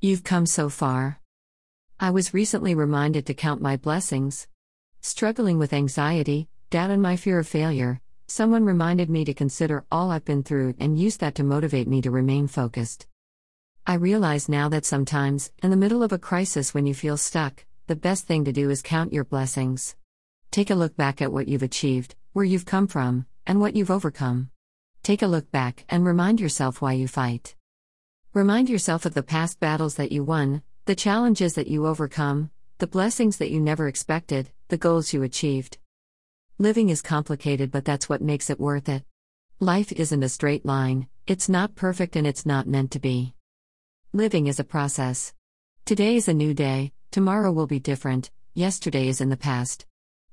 You've come so far. I was recently reminded to count my blessings. Struggling with anxiety, doubt, and my fear of failure, someone reminded me to consider all I've been through and use that to motivate me to remain focused. I realize now that sometimes, in the middle of a crisis when you feel stuck, the best thing to do is count your blessings. Take a look back at what you've achieved, where you've come from, and what you've overcome. Take a look back and remind yourself why you fight. Remind yourself of the past battles that you won, the challenges that you overcome, the blessings that you never expected, the goals you achieved. Living is complicated, but that's what makes it worth it. Life isn't a straight line, it's not perfect and it's not meant to be. Living is a process. Today is a new day, tomorrow will be different, yesterday is in the past.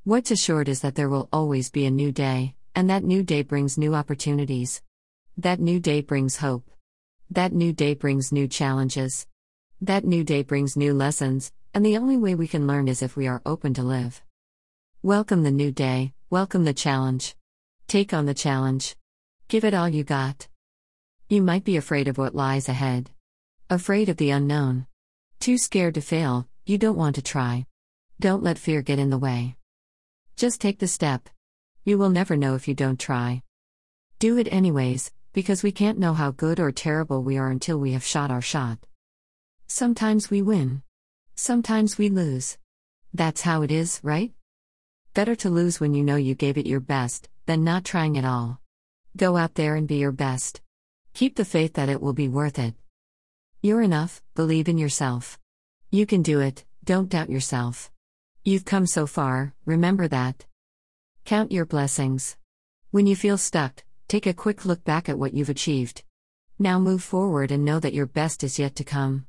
What's assured is that there will always be a new day, and that new day brings new opportunities. That new day brings hope. That new day brings new challenges. That new day brings new lessons, and the only way we can learn is if we are open to live. Welcome the new day, welcome the challenge. Take on the challenge. Give it all you got. You might be afraid of what lies ahead. Afraid of the unknown. Too scared to fail, you don't want to try. Don't let fear get in the way. Just take the step. You will never know if you don't try. Do it anyways, because we can't know how good or terrible we are until we have shot our shot. Sometimes we win. Sometimes we lose. That's how it is, right? Better to lose when you know you gave it your best, than not trying at all. Go out there and be your best. Keep the faith that it will be worth it. You're enough, believe in yourself. You can do it, don't doubt yourself. You've come so far, remember that. Count your blessings. When you feel stuck, take a quick look back at what you've achieved. Now move forward and know that your best is yet to come.